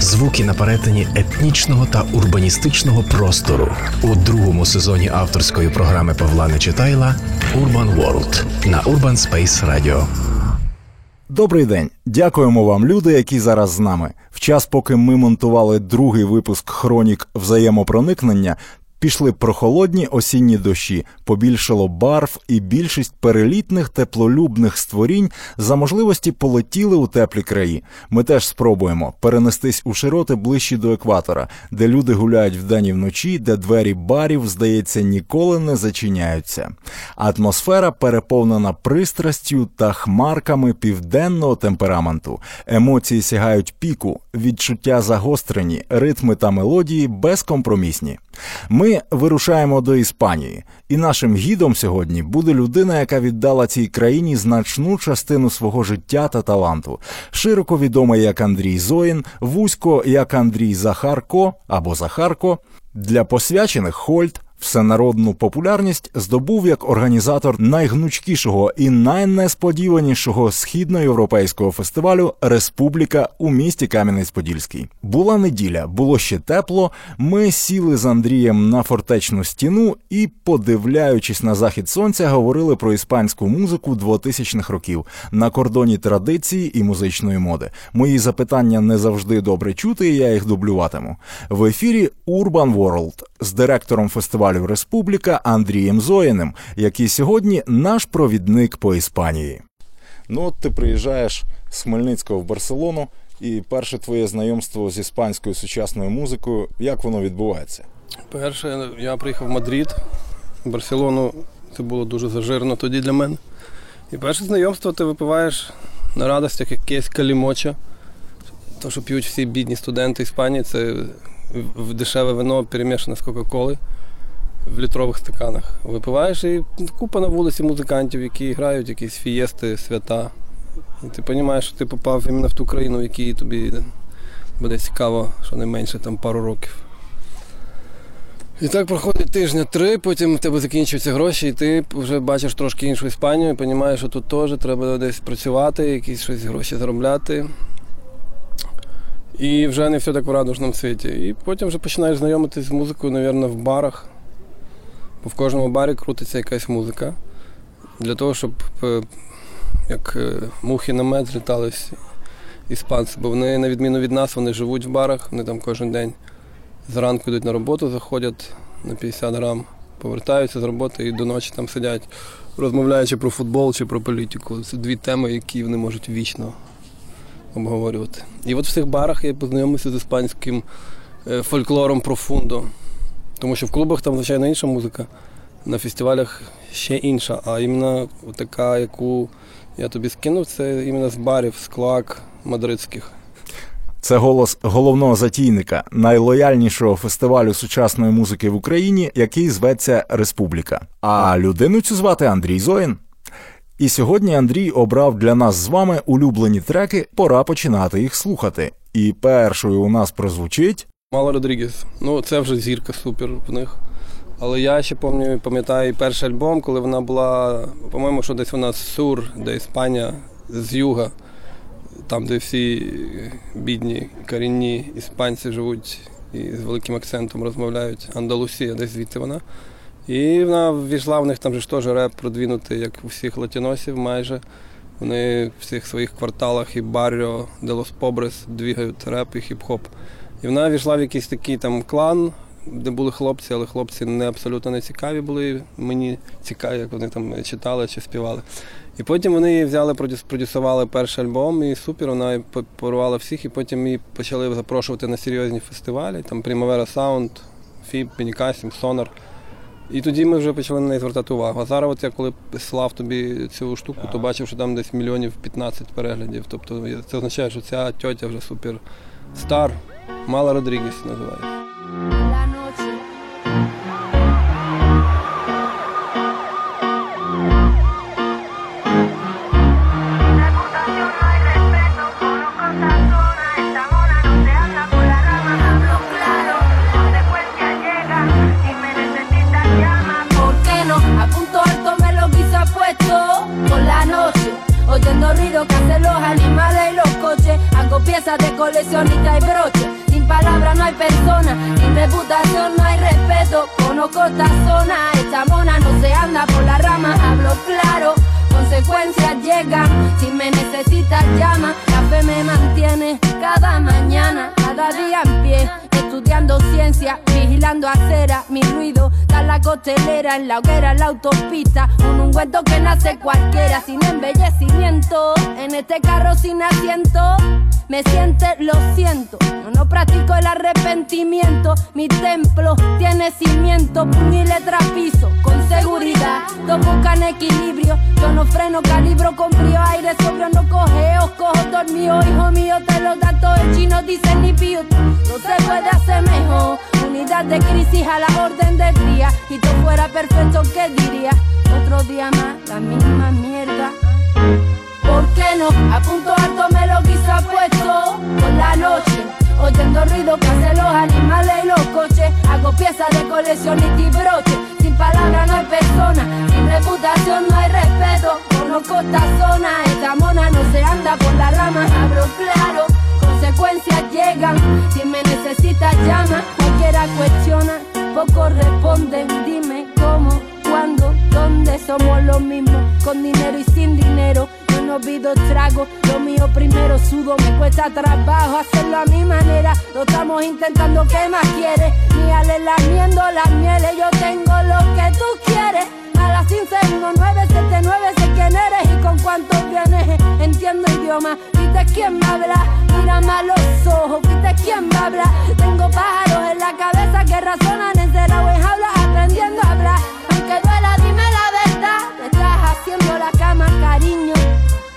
звуки на перетині етнічного та урбаністичного простору у другому сезоні авторської програми Павла Нечитайла Urban World на Urban Space Radio. Добрий день, дякуємо вам, люди, які зараз з нами. В час, поки ми монтували другий випуск хронік взаємопроникнення, пішли прохолодні осінні дощі, побільшало барв, і більшість перелітних теплолюбних створінь за можливості полетіли у теплі краї. Ми теж спробуємо перенестись у широти ближчі до екватора, де люди гуляють вдень і вночі, де двері барів, здається, ніколи не зачиняються. Атмосфера переповнена пристрастю та хмарками південного темпераменту. Емоції сягають піку, відчуття загострені, ритми та мелодії безкомпромісні. Ми вирушаємо до Іспанії, і нашим гідом сьогодні буде людина, яка віддала цій країні значну частину свого життя та таланту. Широко відомий як Андрій Зоїн, вузько як Андрій Захарко або Захарко. Для посвячених Хольт всенародну популярність здобув як організатор найгнучкішого і найнесподіванішого східноєвропейського фестивалю Республіка у місті Кам'янець-Подільський. Була неділя, було ще тепло. Ми сіли з Андрієм на фортечну стіну і, подивляючись на захід сонця, говорили про іспанську музику 2000-х років на кордоні традиції і музичної моди. Мої запитання не завжди добре чути, і я їх дублюватиму. В ефірі Urban World з директором фестивалю Республіка Андрієм Зоїним, який сьогодні наш провідник по Іспанії. Ну, от ти приїжджаєш з Хмельницького в Барселону, і перше твоє знайомство з іспанською сучасною музикою. Як воно відбувається? Перше, я приїхав в Мадрид, в Барселону. Це було дуже зажирно тоді для мене. І перше знайомство ти випиваєш на радостях якесь калімочо. То, що п'ють всі бідні студенти Іспанії, це дешеве вино перемішане з Кока-Коли в літрових стаканах. Випиваєш і купа на вулиці музикантів, які грають якісь фієсти, свята. І ти розумієш, що ти попав іменно в ту країну, в якій тобі буде цікаво, що не менше там пару років. І так проходить тижня три, потім в тебе закінчуються гроші, і ти вже бачиш трошки іншу Іспанію, і розумієш, що тут теж треба десь працювати, якісь щось гроші заробляти. І вже не все так в радужному світі. І потім вже починаєш знайомитись з музикою, мабуть, в барах. Бо в кожному барі крутиться якась музика. Для того, щоб е, як е, мухи на мед злітались іспанці. Бо вони, на відміну від нас, вони живуть в барах, вони там кожен день зранку йдуть на роботу, заходять на 50 грам, повертаються з роботи і до ночі там сидять, розмовляючи про футбол чи про політику. Це дві теми, які вони можуть вічно обговорювати. І от в цих барах я познайомився з іспанським е, фольклором профундо. Тому що в клубах там, звичайно, інша музика, на фестивалях ще інша, а іменно така, яку я тобі скинув, це іменно з барів, з клак мадридських. Це голос головного затійника найлояльнішого фестивалю сучасної музики в Україні, який зветься Республіка. А людину цю звати Андрій Зоїн. І сьогодні Андрій обрав для нас з вами улюблені треки. Пора починати їх слухати. І першою у нас прозвучить Мала Родрігес. Ну, це вже зірка супер в них. Але я ще пам'ятаю, пам'ятаю перший альбом, коли вона була, по-моєму, що десь вона з Сур, де Іспанія, з юга, там, де всі бідні, корінні іспанці живуть і з великим акцентом розмовляють. Андалусія, десь звідти вона. І вона ввійшла, в них там же ж теж реп продвинутий, як у всіх латіносів майже. Вони в всіх своїх кварталах і барріо, де los pobres двігають реп і хіп-хоп. І вона війшла в якийсь такий там клан, де були хлопці, але хлопці не абсолютно не цікаві були. Мені цікаві, як вони там читали чи співали. І потім вони її взяли, продюсували перший альбом, і супер, вона порвала всіх, і потім її почали запрошувати на серйозні фестивалі, там Primavera Sound, Фіп, Бенікасім, Сонар. І тоді ми вже почали на неї звертати увагу. А зараз, от я коли слав тобі цю штуку, то бачив, що там десь мільйонів 15 переглядів. Тобто це означає, що ця тьотя вже супер стар. Мала Родрігес називається. Esta zona, esta mona no se anda por las ramas, hablo claro. Consecuencias llegan, si me necesitas llama. La fe me mantiene cada mañana, cada día en pie. Estudiando ciencia, vigilando acera, mi ruido da la costelera, en la hoguera, en la autopista. Un ungüento que nace cualquiera, sin embellecimiento. En este carro sin asiento, me siente, lo siento. Yo no practico el arrepentimiento, mi templo tiene cimiento, y letra piso, con seguridad. Dos buscan equilibrio, yo no freno, calibro con frío, aire sobrio, no cogeo, cojo dormido, hijo mío, te lo da todo el chino, dice ni pío. No se puede hacer mejor, unidad de crisis a la orden del día. Y tú fuera perfecto, ¿qué diría? Otro día más, la misma mierda. ¿Por qué no? A punto alto me lo quizá puesto por la noche. Oyendo ruido que hacen los animales y los coches. Hago piezas de coleccionista y broche. Sin palabras no hay persona, sin reputación no hay respeto. Conozco esta zona, esta mona no se anda por las ramas, hablo claro. Consecuencias llegan, si necesitas llama. Cualquiera cuestiona, pocos responden. Dime cómo, cuándo, dónde somos los mismos. Con dinero y sin dinero. Yo no olvido trago, lo mío primero sudo, me cuesta trabajo hacerlo a mi manera. Lo estamos intentando, ¿qué más quieres? Ni ale las mieles, yo tengo lo que tú quieres. Las 151979 sé quién eres y con cuánto vienes. Entiendo idioma, viste quién me habla, mírame a los ojos, viste quién me habla. Tengo pájaros en la cabeza que razonan encerrado en jaula, aprendiendo a hablar. Aunque duela, dime la verdad, te estás haciendo la cama, cariño.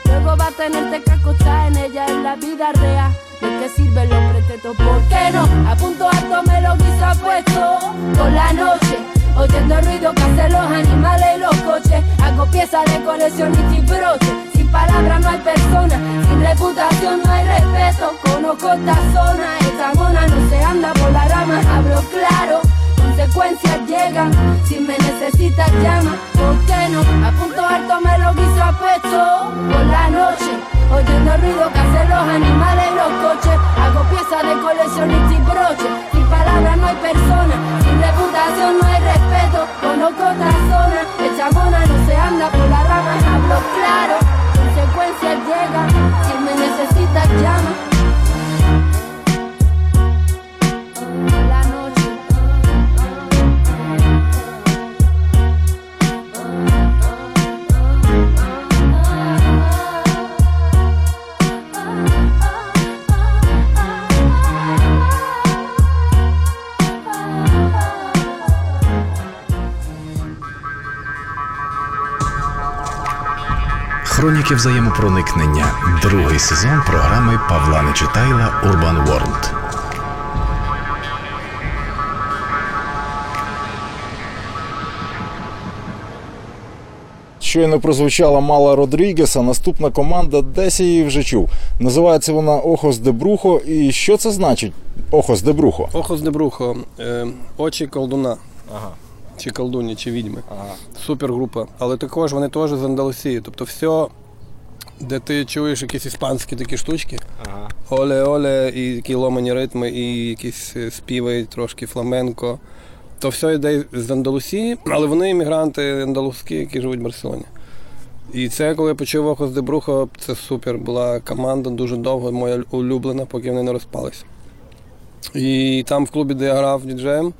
Luego va a tenerte que acostar en ella en la vida real. ¿De qué sirven los pretextos? ¿Por qué no? A punto alto me lo quiso puesto por la noche. Oyendo el ruido que hacen los animales y los coches. Hago piezas de coleccionista y broche. Sin palabras no hay persona, sin reputación no hay respeto. Conozco esta zona, esta mona no se anda por las ramas, hablo claro. Consecuencias llegan, si me necesitas llama, ¿por qué no? A punto alto me lo quiso puesto por la noche, oyendo el ruido que hacen los animales y los coches. Hago piezas de coleccionista y broche, sin palabras no hay persona, no hay respeto. Conozco otra zona, esta mona no se anda por las ramas, hablo claro. Хроніки взаємопроникнення. Другий сезон програми Павла Нечитайла Urban World. Щойно прозвучала Мала Родрігеса. Наступна команда десь я її вже чув. Називається вона Охос де Брухо. І що це значить? Охос де Брухо? Охос де Брухо, е, очі колдуна. Чи колдуні, чи відьми. Супергрупа. Але також вони теж з Андалусії. Тобто все, де ти чуєш якісь іспанські такі штучки. Оле-оле, і такі ломані ритми, і якісь е, співи, трошки фламенко. То все йде з Андалусії, але вони іммігранти андалузькі, які живуть в Барселоні. І це, коли я почув Охос де Брухо, це супер. Була команда дуже довго, моя улюблена, поки вони не розпалися. І там в клубі, де я грав діджеєм,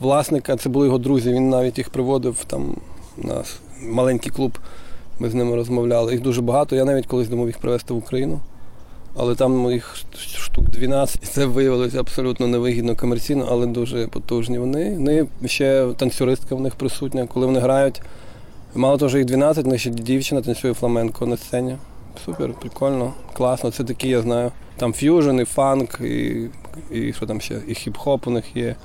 власника, це були його друзі, він навіть їх приводив там на с- маленький клуб. Ми з ними розмовляли. Їх дуже багато. Я навіть колись думав їх привезти в Україну. Але там їх штук 12. Це виявилося абсолютно невигідно комерційно, але дуже потужні вони. Вони ще танцюристка в них присутня, коли вони грають. Мало того, що їх 12, в них ще дівчина танцює фламенко на сцені. Супер, прикольно, класно. Це такі, я знаю. Там ф'южн, і фанк, і, і що там ще, і хіп-хоп у них є,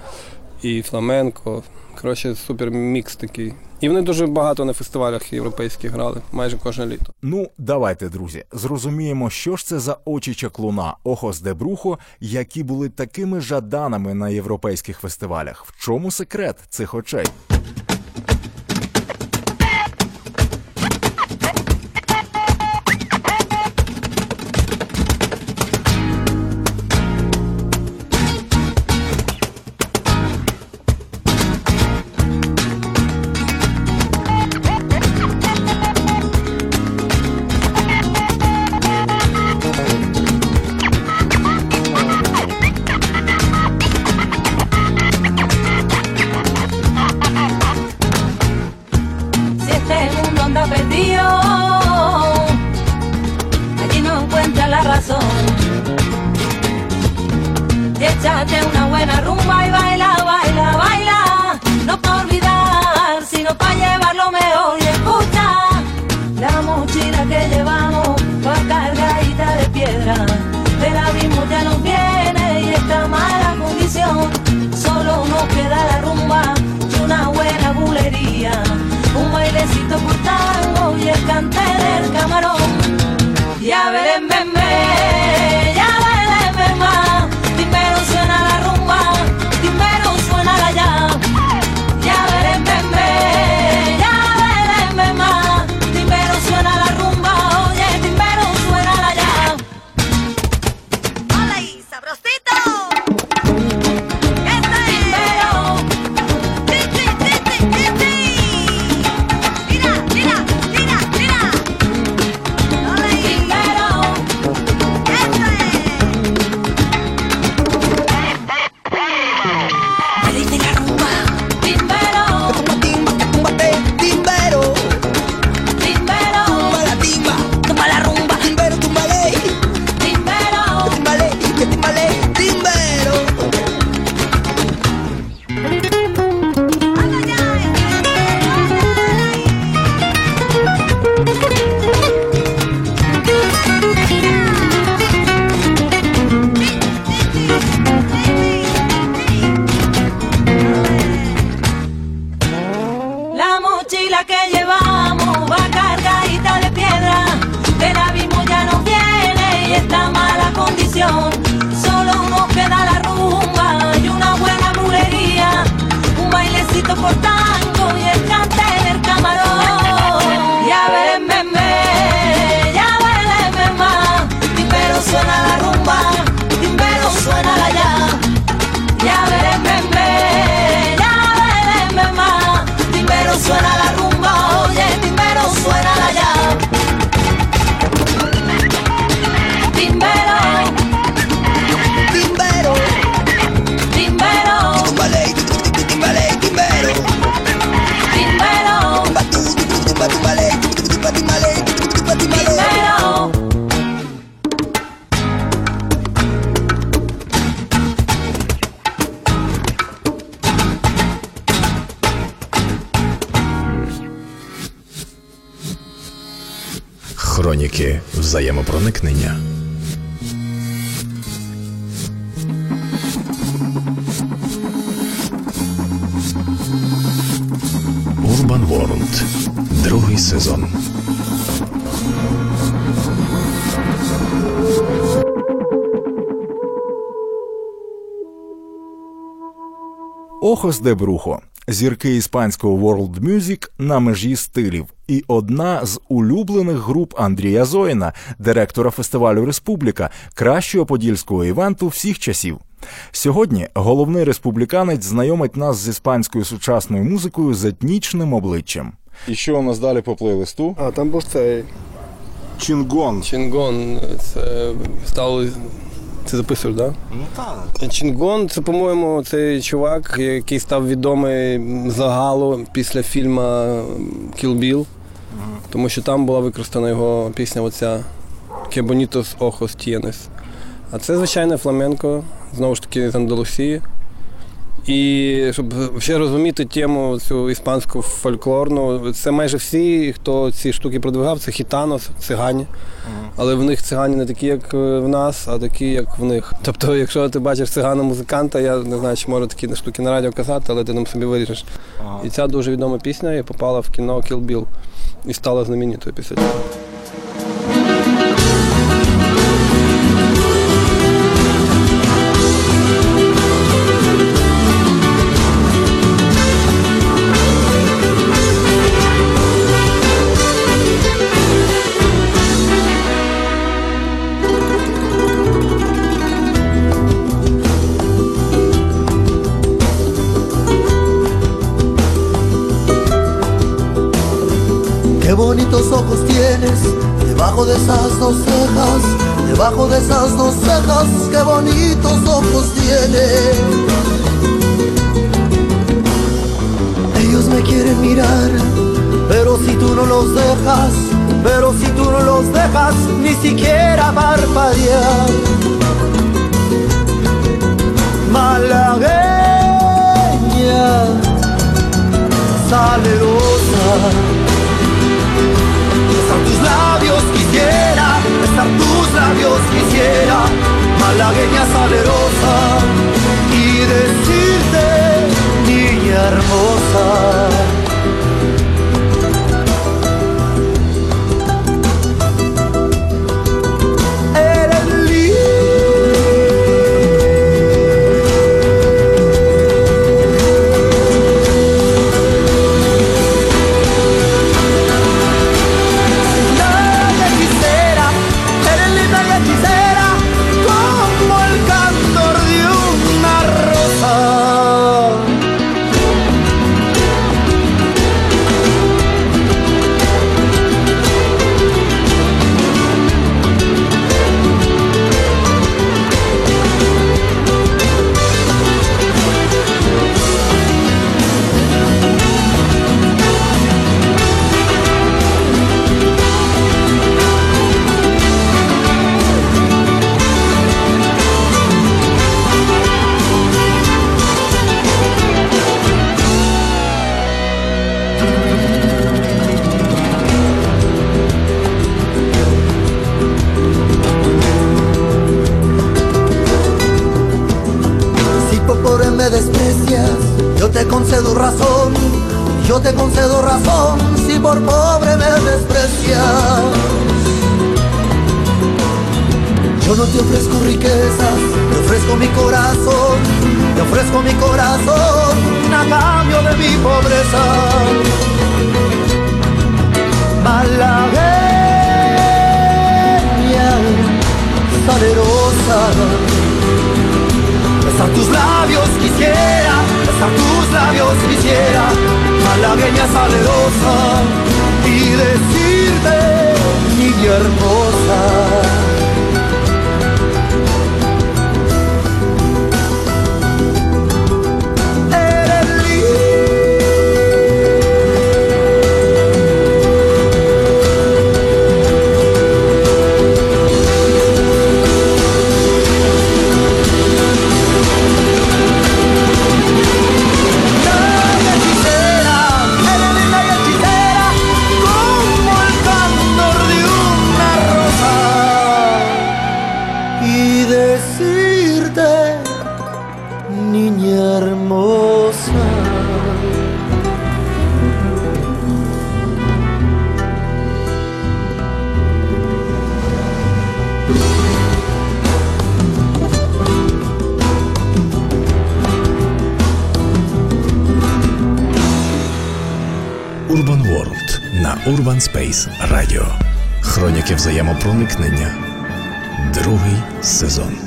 і фламенко. Коротше, супер мікс такий. І вони дуже багато на фестивалях європейських грали, майже кожне літо. Ну, давайте, друзі, зрозуміємо, що ж це за очі чаклуна Охос де Брухо, які були такими жаданими на європейських фестивалях. В чому секрет цих очей? remember. Охос де Брухо. Зірки іспанського World Music на межі стилів, і одна з улюблених груп Андрія Зоїна, директора фестивалю Республіка, кращого подільського івенту всіх часів. Сьогодні головний республіканець знайомить нас з іспанською сучасною музикою з етнічним обличчям. І що у нас далі по плейлисту? А там був цей Чінгон. Чингон. Це стало. Це записуєш, так? Да? Ну так. Чінгон, це, по-моєму, цей чувак, який став відомий загалу після фільму Kill Bill, тому що там була використана його пісня оця «Que bonitos ojos tienes». А це звичайне фламенко, знову ж таки з Андалусії. І щоб ще розуміти тему цю іспанську фольклорну, це майже всі, хто ці штуки продвигав, це хітанос, цигані. Але в них цигані не такі, як е, в нас, а такі, як в них. Тобто, якщо ти бачиш цигана-музиканта, я не знаю, чи можу такі штуки на радіо казати, але ти нам собі вирішиш. І ця дуже відома пісня і попала в кіно Kill Bill і стала знаменитою після цього. Quisiera, besar tus labios quisiera, malagueña salerosa, y decirte, niña hermosa. Взаємопроникнення. Другий сезон.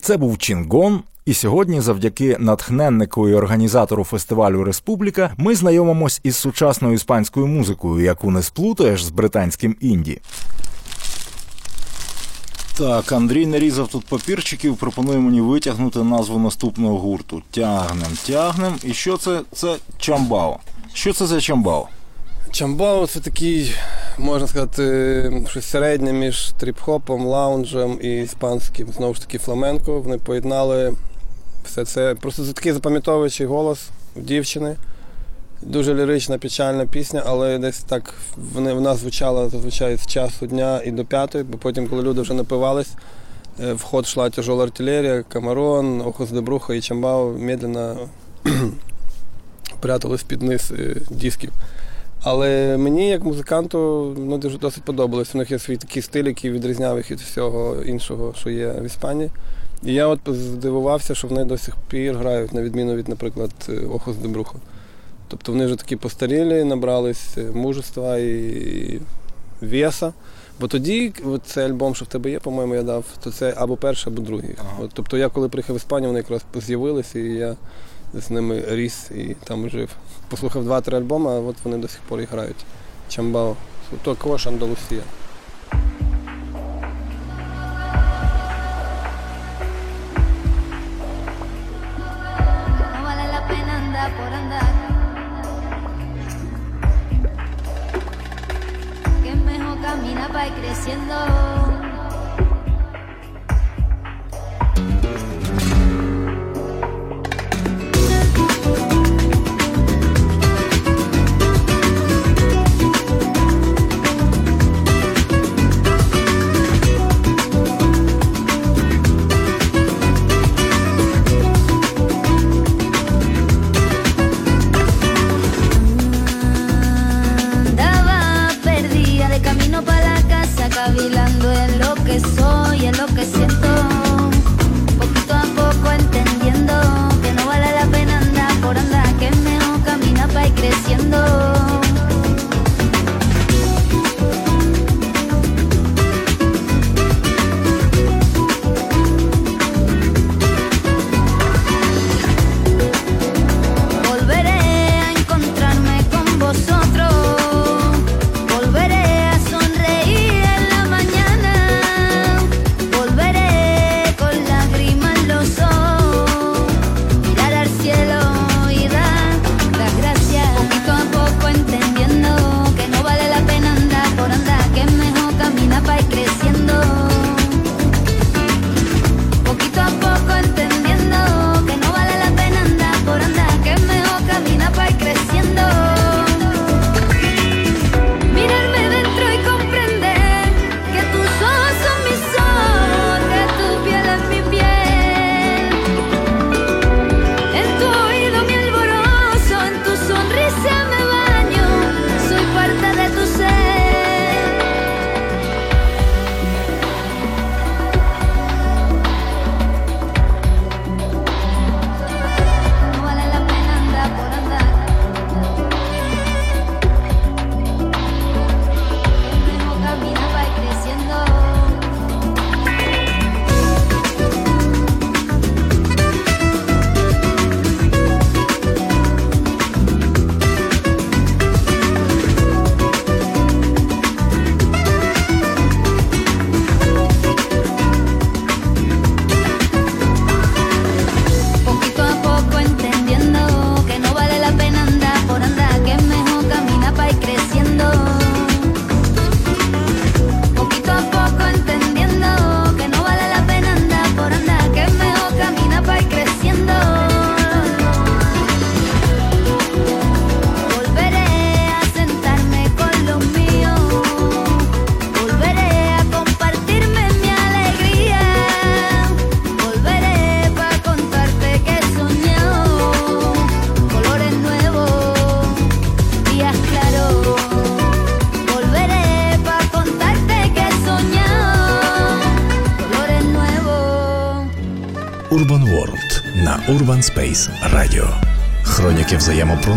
Це був Чінгон. І сьогодні, завдяки натхненнику і організатору фестивалю Республіка, ми знайомимось із сучасною іспанською музикою, яку не сплутаєш з британським інді. Так, Андрій нарізав тут папірчиків, пропонує мені витягнути назву наступного гурту. Тягнем, тягнем. І що це? Це Чамбао. Що це за Чамбао? Чамбао це такий, можна сказати, щось середнє між тріп-хопом, лаунжем і іспанським, знову ж таки, фламенко. Вони поєднали все це. Просто це такий запам'ятовуючий голос у дівчини. Дуже лірична, печальна пісня, але десь так вона звучала зазвичай з часу дня і до п'ятої, бо потім, коли люди вже напивались, е, в ход йшла тяжола артилерія, Камарон, Ojos de і Чамбао медленно прятались під низ е, дисків. Але мені, як музиканту, ну, дуже досить подобалось. У них є свій такий стиль, який відрізняв їх від всього іншого, що є в Іспанії. І я от здивувався, що вони до сих пір грають, на відміну від, наприклад, Охос де Бруха. Тобто вони вже такі постарілі, набрались мужества і веса. Бо тоді, от цей альбом, що в тебе є, по-моєму, я дав, то це або перший, або другий. От, тобто я коли приїхав в Іспанію, вони якраз з'явилися, і я з ними ріс і там жив. Послухав два-три альбоми, а от вони до сих пор і грають. Чамбао. Також Андалусія. No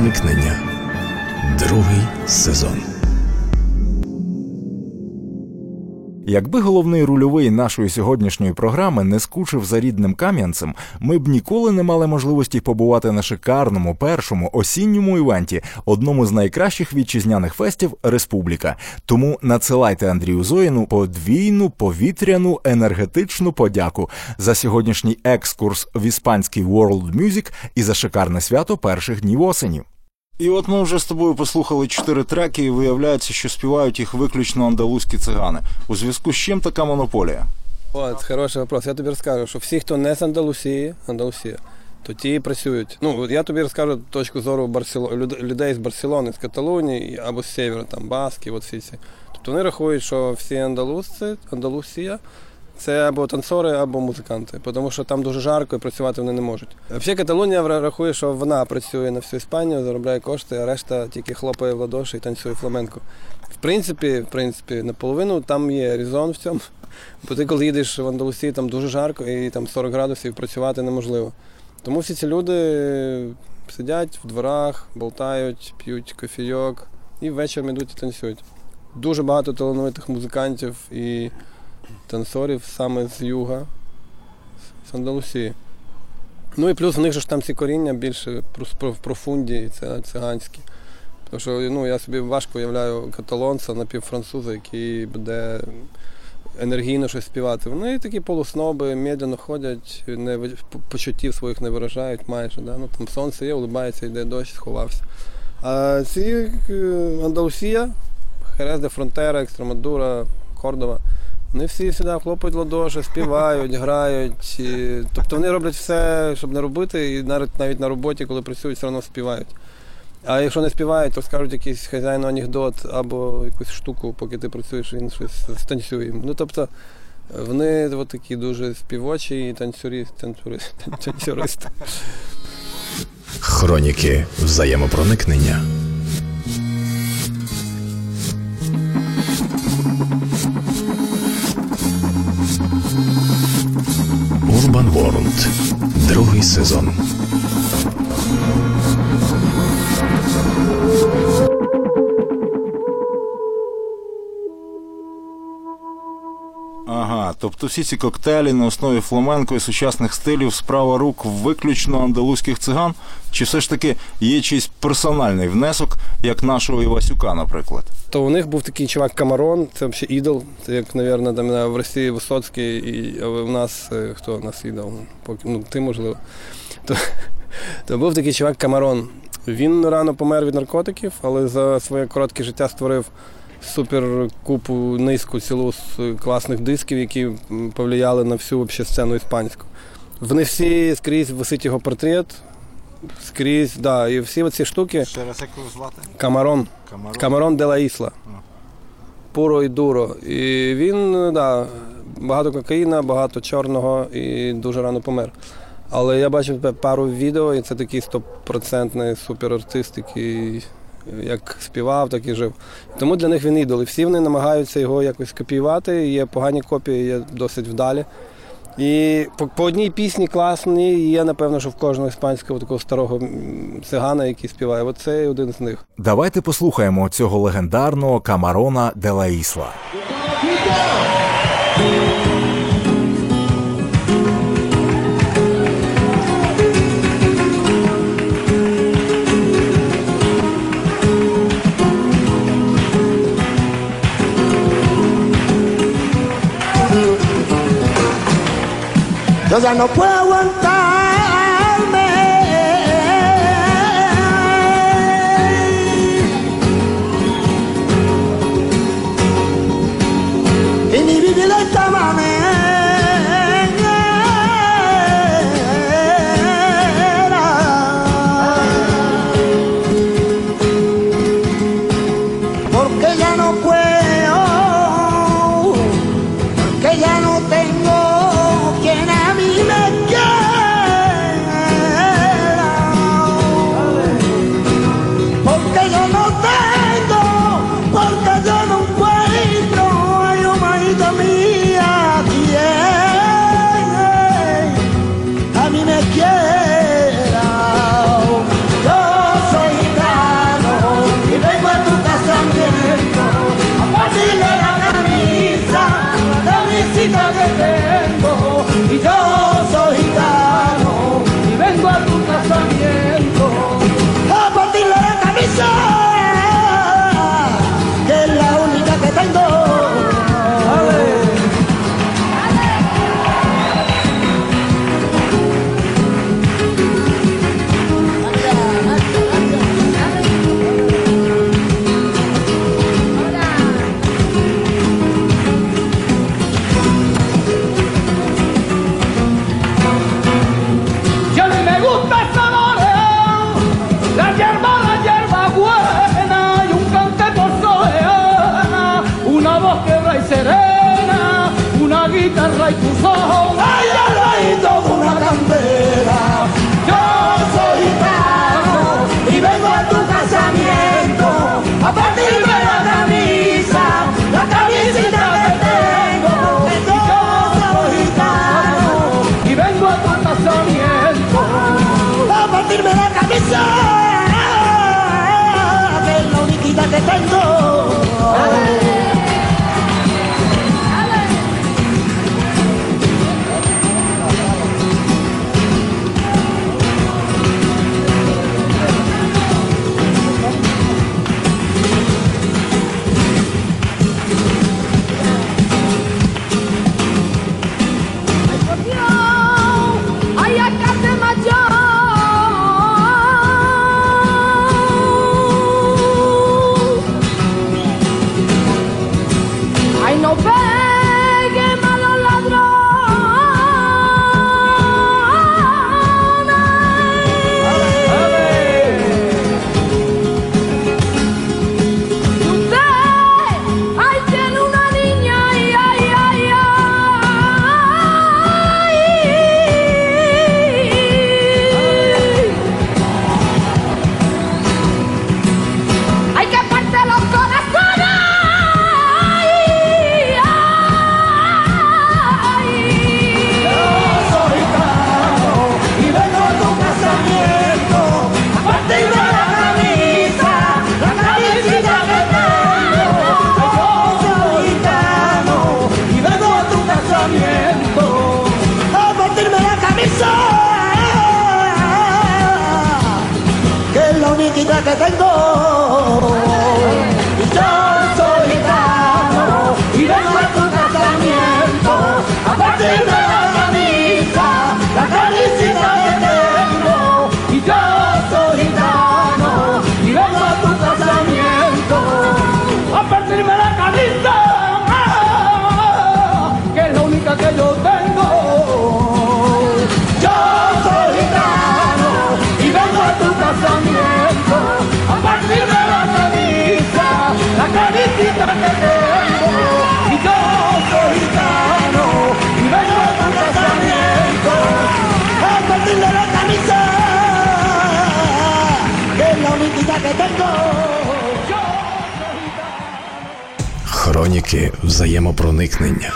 взаємопроникнення. Другий сезон. Якби головний рульовий нашої сьогоднішньої програми не скучив за рідним кам'янцем, ми б ніколи не мали можливості побувати на шикарному першому осінньому івенті, одному з найкращих вітчизняних фестів Республіка. Тому надсилайте Андрію Зоїну подвійну повітряну енергетичну подяку за сьогоднішній екскурс в іспанський World Music і за шикарне свято перших днів осені. І от ми вже з тобою послухали чотири треки, і виявляється, що співають їх виключно андалузькі цигани. У зв'язку з чим така монополія? От, хороший вопрос. Я тобі розкажу, що всі, хто не з Андалусії, Андалусія, то ті працюють. Ну, я тобі розкажу точку зору Барсело... людей з Барселони, з Каталонії або з Сєвєру, там Баски, от всі ці. Тобто вони рахують, що всі андалузці, Андалусія це або танцори, або музиканти, тому що там дуже жарко і працювати вони не можуть. Взагалі Каталонія рахує, що вона працює на всю Іспанію, заробляє кошти, а решта тільки хлопає в ладоші і танцює фламенко. В принципі, в принципі, наполовину там є резон в цьому. Бо ти коли їдеш в Андалусії, там дуже жарко і там 40 градусів працювати неможливо. Тому всі ці люди сидять в дворах, болтають, п'ють кофійок і ввечері йдуть і танцюють. Дуже багато талановитих музикантів і танцорів саме з юга, з Андалусії. Ну і плюс в них ж там ці коріння більше в профунді, це циганські. Тому що ну, я собі важко уявляю каталонця напівфранцуза, який буде енергійно щось співати. Вони такі полусноби, медляно ходять, не почуттів своїх не виражають майже. Да? Ну, там сонце є, улибається, йде дощ, сховався. А ці е, Андалусія, Херес де Фронтера, Екстремадура, Кордова, вони всі сюди хлопають ладоші, співають, грають. І, тобто вони роблять все, щоб не робити, і навіть навіть на роботі, коли працюють, все одно співають. А якщо не співають, то скажуть якийсь хазяїну анекдот або якусь штуку, поки ти працюєш, він щось станцює. Ну тобто вони от такі дуже співочі і танцюрі, танцюри, танцюристи. Хроніки взаємопроникнення. Другий сезон. Тобто всі ці коктейлі на основі фламенко і сучасних стилів справа рук виключно андалузьких циган? Чи все ж таки є чийсь персональний внесок, як нашого Івасюка, наприклад? То у них був такий чувак Камарон, це взагалі ідол. Це як, мабуть, там в Росії Висоцький, і в нас е, хто у нас ідол? Ну, ти можливо. То, то був такий чувак Камарон. Він рано помер від наркотиків, але за своє коротке життя створив супер купу низку цілу з класних дисків, які повлияли на всю вообще, сцену іспанську. Вони всі скрізь висить його портрет, скрізь, да, і всі оці штуки. Ще раз як звати? Камарон. Камарон. Де ла Ісла. Пуро і дуро. І він, да, багато кокаїна, багато чорного і дуже рано помер. Але я бачив пару відео, і це такий стопроцентний суперартист, який як співав, так і жив. Тому для них він ідол. І всі вони намагаються його якось копіювати. Є погані копії, є досить вдалі. І по, по одній пісні класній є, напевно, що в кожного іспанського такого старого цигана, який співає. Оце один з них. Давайте послухаємо цього легендарного Камарона де ла Ісла. Cause I know where I want to time. que tengo. Хроніки взаємопроникнення.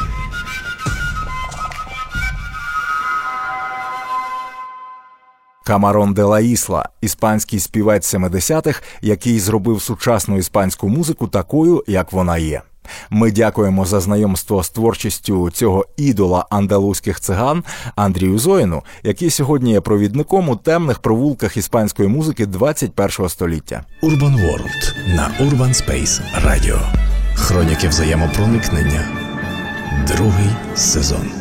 Камарон де Лаїсла іспанський співець 70-х, який зробив сучасну іспанську музику такою, як вона є. Ми дякуємо за знайомство з творчістю цього ідола андалузьких циган Андрію Зоїну, який сьогодні є провідником у темних провулках іспанської музики 21-го століття. Urban World на Urban Space Radio. Хроніки взаємопроникнення. Другий сезон.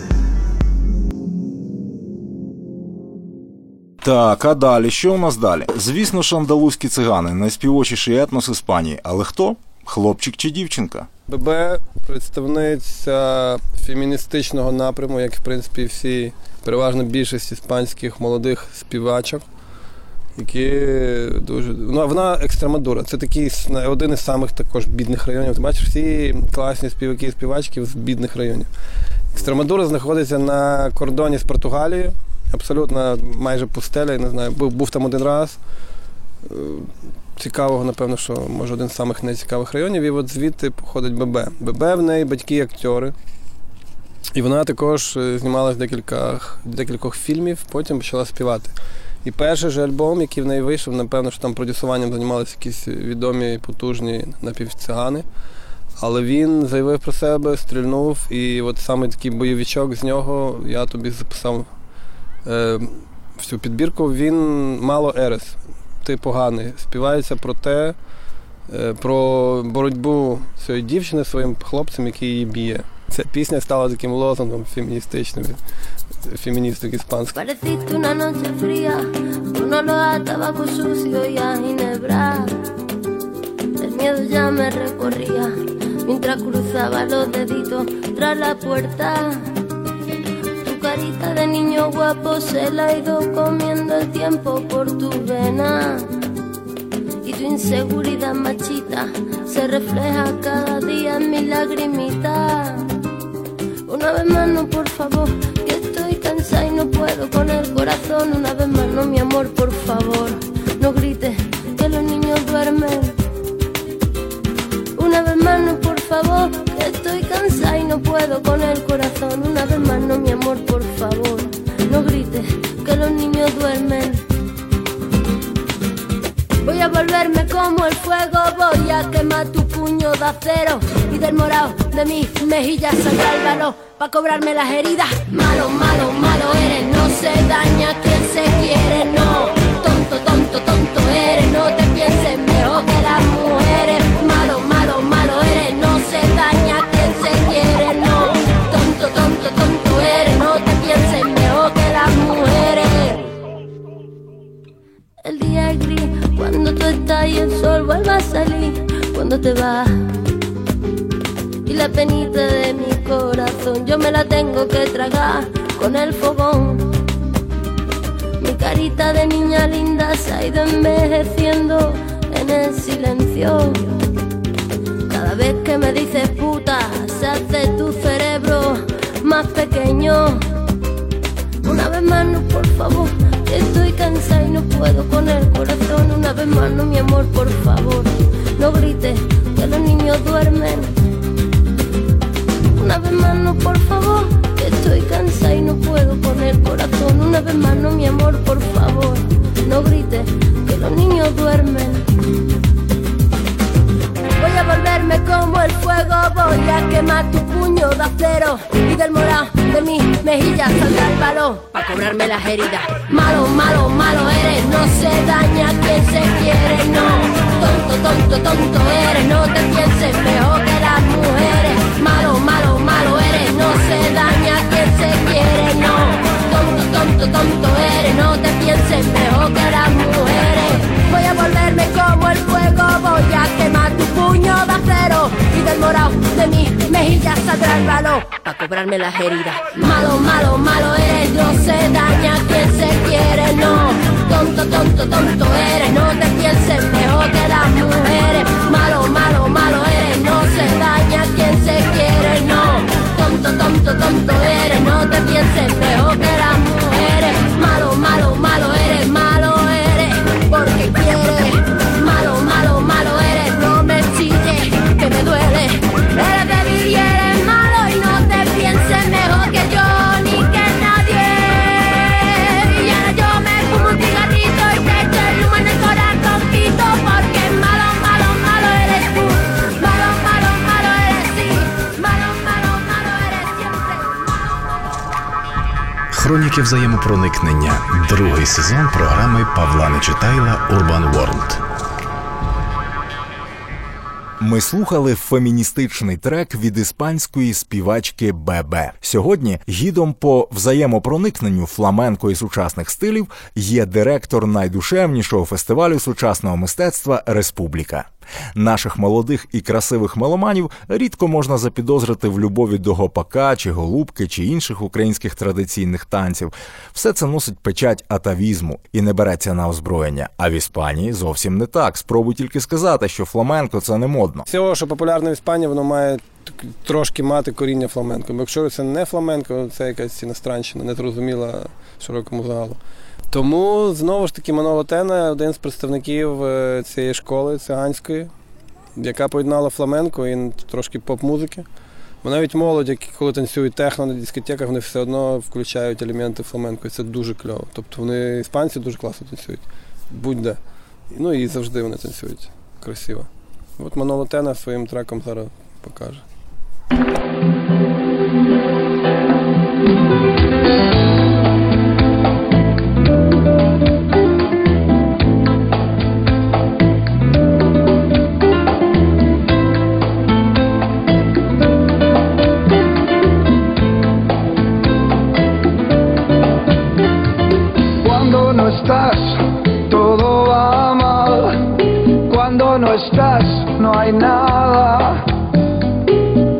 Так, а далі що у нас далі? Звісно, ж андалузькі цигани найспівочіший етнос Іспанії. Але хто? хлопчик чи дівчинка? ББ представниця феміністичного напряму, як в принципі всі, переважно більшість іспанських молодих співачок, які дуже. Ну, вона екстремадура. Це такий один із самих також бідних районів. Ти бачиш, всі класні співаки і співачки з бідних районів. Екстремадура знаходиться на кордоні з Португалією. Абсолютно майже пустеля, я не знаю, був, був там один раз. Е, цікавого, напевно, що може один з самих найцікавих районів. І от звідти походить ББ. ББ в неї батьки-актери. І вона також е, знімалась в декілька, декількох фільмів, потім почала співати. І перший же альбом, який в неї вийшов, напевно, що там продюсуванням займалися якісь відомі, потужні напівцигани. Але він заявив про себе, стрільнув, і от саме такий бойовичок з нього я тобі записав е, всю підбірку. Він мало Ерес ти поганий. Співається про те, е, про боротьбу цієї дівчини своїм хлопцем, який її б'є. Ця пісня стала таким лозунгом феміністичним, феміністок іспанських. Mientras cruzaba los deditos tras la puerta. Carita de niño guapo se la ha ido comiendo el tiempo por tu vena. Y tu inseguridad machita se refleja cada día en mi lagrimita. Una vez más, no, por favor, que estoy cansada y no puedo con el corazón. Una vez más, no, mi amor, por favor, no grites que los niños duermen. Una vez más, no, por favor, estoy cansada y no puedo con el corazón. Una vez más, no, mi amor, por favor, no grites que los niños duermen. Voy a volverme como el fuego, voy a quemar tu puño de acero y del morado de mis mejillas saldrá el valor para cobrarme las heridas. Malo, malo, malo eres, no se daña quien se quiere, no. Cuando tú estás y el sol vuelve a salir cuando te vas. Y la penita de mi corazón yo me la tengo que tragar con el fogón. Mi carita de niña linda se ha ido envejeciendo en el silencio. Cada vez que me dices puta, se hace tu cerebro más pequeño. Una vez más, no, por favor, estoy cansada y no puedo con el corazón. Una vez más, no, mi amor, por favor, no grites que los niños duermen. Una vez más, no, por favor, estoy cansada y no puedo con el corazón. Una vez más, no, mi amor, por favor, no grites que los niños duermen. Voy a volverme como el fuego, voy a quemar tu puño de acero y del morado de mis mejillas saldrá el balón para cobrarme las heridas. Malo, malo, malo eres, no se daña quien se quiere, no. Tonto, tonto, tonto eres, no te pienses mejor que las mujeres. Malo, malo, malo eres, no se daña quien se quiere, no. Tonto, tonto, tonto eres, no te pienses mejor que las mujeres. Voy a volverme como el fuego, voy a quemar de mis mejillas saldrá el balón para cobrarme las heridas. Malo, malo, malo eres, no se daña quien se quiere, no. Tonto, tonto, tonto eres, no te pienses mejor que las mujeres. Malo, malo, malo eres, no se daña quien se quiere, no. Tonto, tonto, tonto Хроніки взаємопроникнення. Другий сезон програми Павла Нечитайла Urban World. Ми слухали феміністичний трек від іспанської співачки ББ. Сьогодні гідом по взаємопроникненню фламенко і сучасних стилів є директор найдушевнішого фестивалю сучасного мистецтва Республіка. Наших молодих і красивих меломанів рідко можна запідозрити в любові до гопака чи голубки чи інших українських традиційних танців. Все це носить печать атавізму і не береться на озброєння. А в Іспанії зовсім не так. Спробуй тільки сказати, що фламенко це не модно. Всього, що популярне в Іспанії, воно має трошки мати коріння фламенко. Якщо це не фламенко, це якась іностранщина, незрозуміла широкому загалу. Тому знову ж таки Маноло Тена один з представників е, цієї школи циганської, яка поєднала фламенко і трошки поп-музики. Бо навіть молодь, які коли танцюють техно на дискотеках, вони все одно включають елементи фламенко, і це дуже кльово. Тобто вони іспанці дуже класно танцюють. Будь-де. Ну і завжди вони танцюють красиво. От Маноло Тена своїм треком зараз покаже. Estás, no hay nada.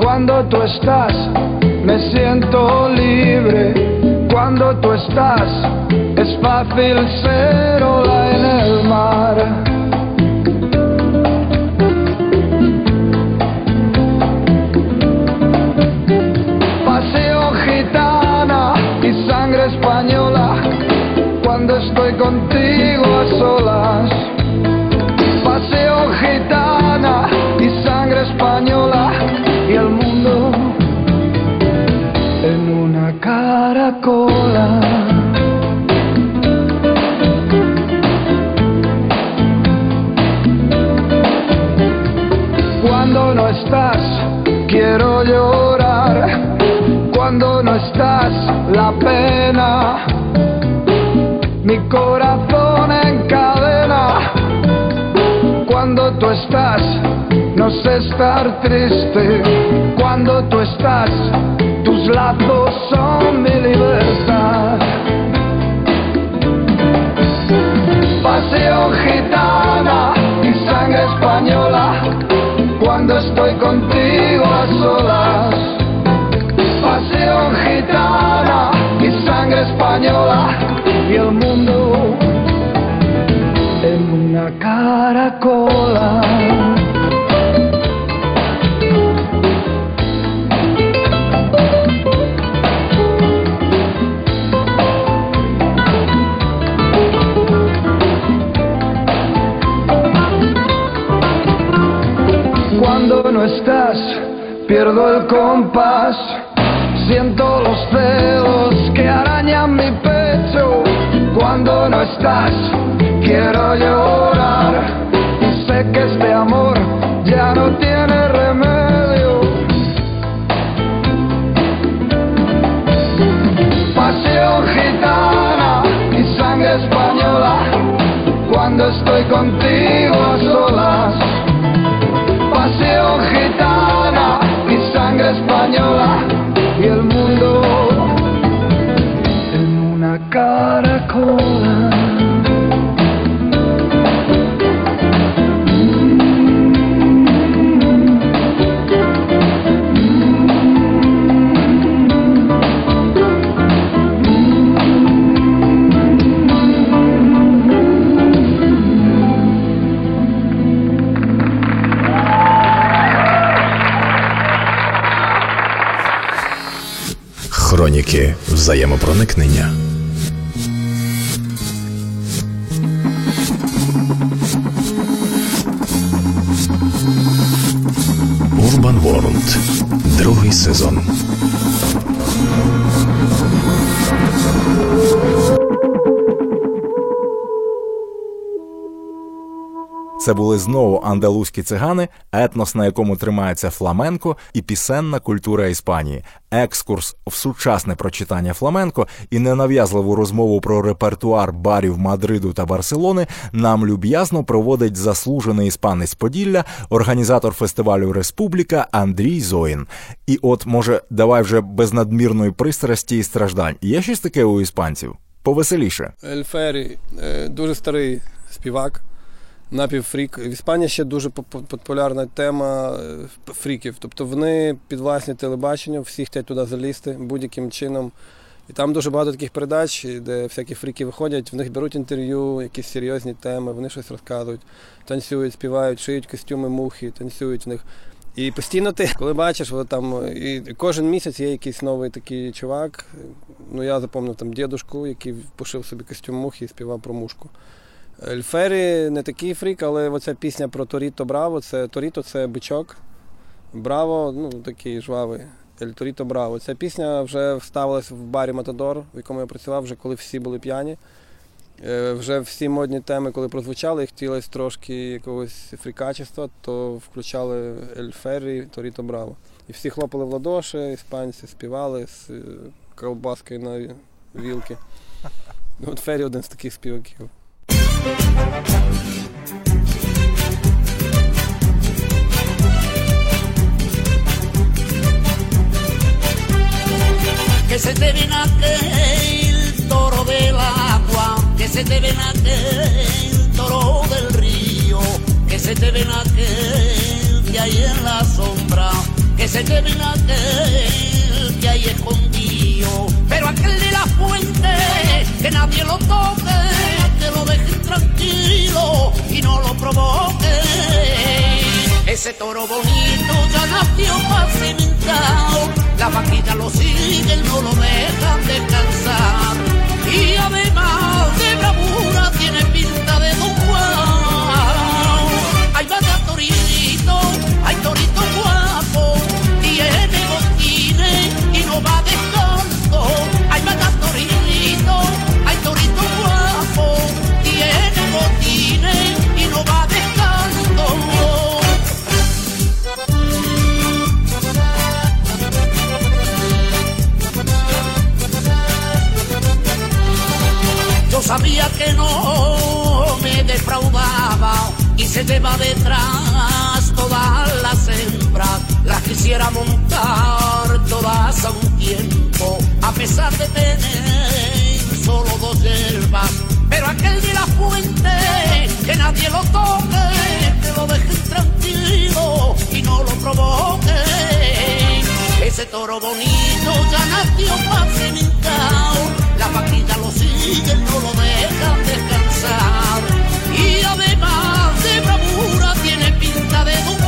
Cuando tú estás, me siento libre. Cuando tú estás, es fácil ser ola en el mar. Paseo gitana y sangre española cuando estoy contigo a solas. No sé estar triste. Cuando tú estás, tus lazos son mi libertad. Paseo gitana y sangre española. Cuando estoy contigo a solas. Paseo gitana y sangre española y el mundo en una caracola. Estás, pierdo el compás. Siento los dedos que arañan mi pecho. Cuando no estás, quiero llorar. Y sé que este amor ya no tiene remedio. Pasión gitana y sangre española. Cuando estoy contigo a Хроніки взаємопроникнення. Урбан Ворлд. Другий сезон. Це були знову андалузькі цигани, етнос, на якому тримається фламенко, і пісенна культура Іспанії, екскурс в сучасне прочитання фламенко і ненав'язливу розмову про репертуар барів Мадриду та Барселони нам люб'язно проводить заслужений іспанець Поділля, організатор фестивалю Республіка Андрій Зоїн. І от, може, давай вже без надмірної пристрасті і страждань. Є щось таке у іспанців? Повеселіше. Ельфері е, дуже старий співак, напівфрік. В Іспанії ще дуже поп- популярна тема е, фріків. Тобто вони під власне телебачення, всі хочуть туди залізти будь-яким чином. І там дуже багато таких передач, де всякі фріки виходять, в них беруть інтерв'ю, якісь серйозні теми, вони щось розказують, танцюють, співають, шиють костюми мухи, танцюють в них. І постійно ти, коли бачиш, от там і кожен місяць є якийсь новий такий чувак. Ну я запам'ятав там дідушку, який пошив собі костюм мухи і співав про мушку. Ельфері не такий фрік, але оця пісня про Торіто Браво, це Торіто це бичок. Браво, ну такий жвавий. Ель Торіто Браво. Ця пісня вже вставилась в барі Матадор, в якому я працював, вже коли всі були п'яні. Е, Вже всі модні теми, коли прозвучали, і хотілося трошки якогось фрікачества, то включали Ель Феррі, Торіто Браво. І всі хлопали в ладоші, іспанці співали з е, колбаскою на вілки. От Феррі один з таких співаків. Que se te ven aquel toro del agua, que se te ven aquel toro del río, que se te ven aquel que hay en la sombra, que se te ven aquel que hay escondido, pero aquel de la fuente, que nadie lo toque, que lo dejen tranquilo y no lo provoque. Ese toro bonito ya nació pacimentado, la vaquilla lo sigue, no lo dejan descansar. Y además de bravura tiene pinta de Don Juan. Hay vaya torito, hay torito guapo, tiene botines y no va descalzo. Hay vaya Sabía que no me defraudaba y se lleva detrás todas las hembras. Las quisiera montar todas a un tiempo, a pesar de tener solo dos hierbas. Pero aquel de la fuente, que nadie lo toque, que lo dejen tranquilo y no lo provoque. Ese toro bonito ya nació pacimentado, la vaquilla lo sigue, no lo dejan descansar. Y además de bravura tiene pinta de Don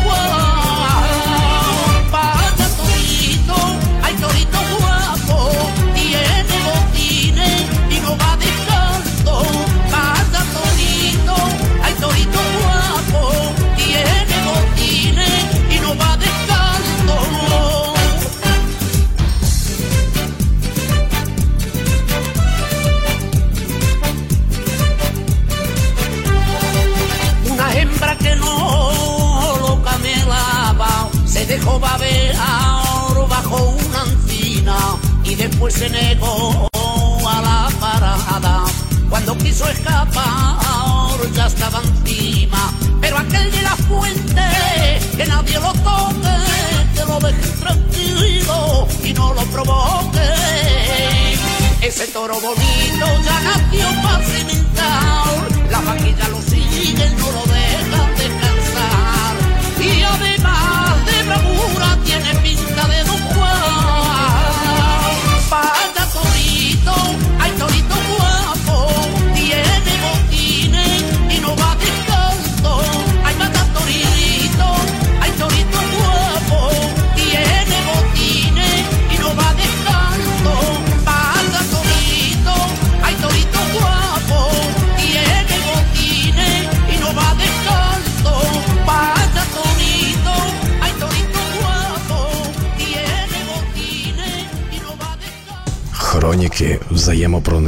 después se negó a la parada. Cuando quiso escapar ya estaba encima, pero aquel de la fuente que nadie lo toque, que lo deje tranquilo y no lo provoque. Ese toro bonito ya nació pacimentado, la vaquilla lo sigue, no lo dejan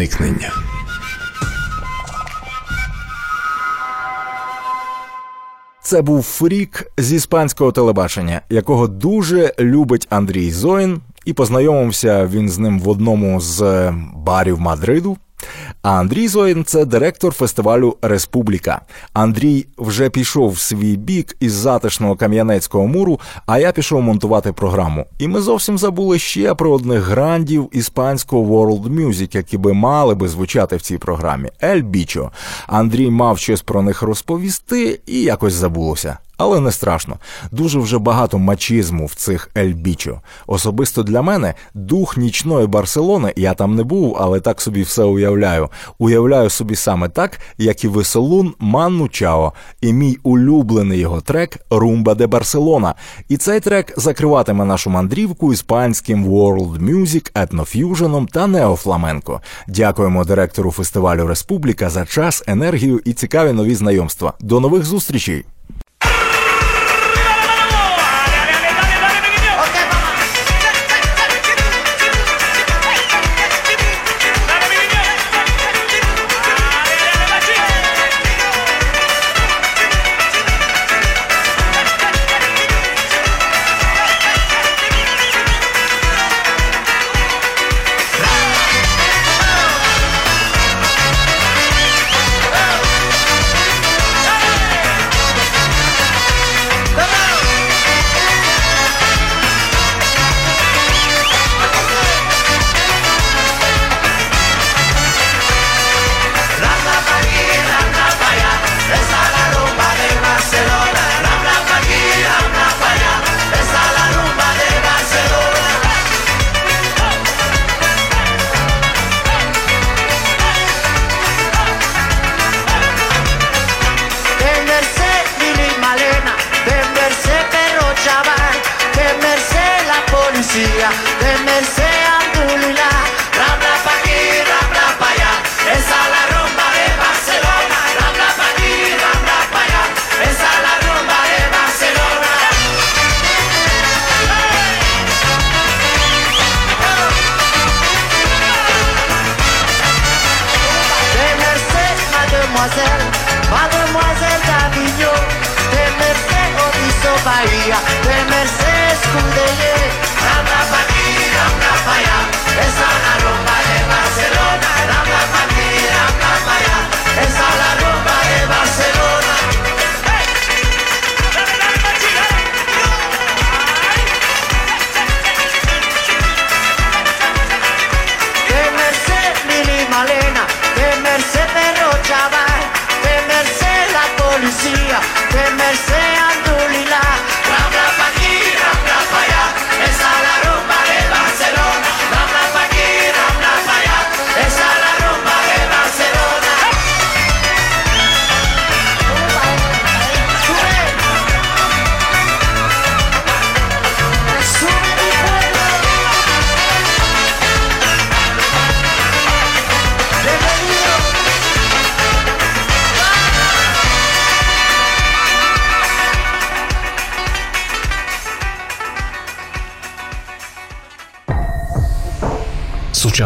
взаємопроникнення. Це був фрік з іспанського телебачення, якого дуже любить Андрій Зоїн, і познайомився він з ним в одному з е, барів Мадриду. А Андрій Зоїн це директор фестивалю Республіка. Андрій вже пішов в свій бік із затишного кам'янецького муру, а я пішов монтувати програму. І ми зовсім забули ще про одних грандів іспанського World Music, які би мали би звучати в цій програмі. Ель Бічо. Андрій мав щось про них розповісти і якось забулося. Але не страшно. Дуже вже багато мачізму в цих Elbicho. Особисто для мене дух нічної Барселони, я там не був, але так собі все уявляю. Уявляю собі саме так, як і веселун Ману Чао, і мій улюблений його трек Rumba de Barcelona. І цей трек закриватиме нашу мандрівку іспанським World Music, етноф'юженом та неофламенко. Дякуємо директору фестивалю Республіка за час, енергію і цікаві нові знайомства. До нових зустрічей!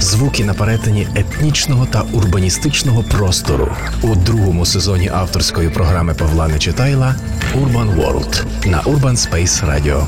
звуки на перетині етнічного та урбаністичного простору у другому сезоні авторської програми Павла Нечитайла Urban World на Urban Space Радіо.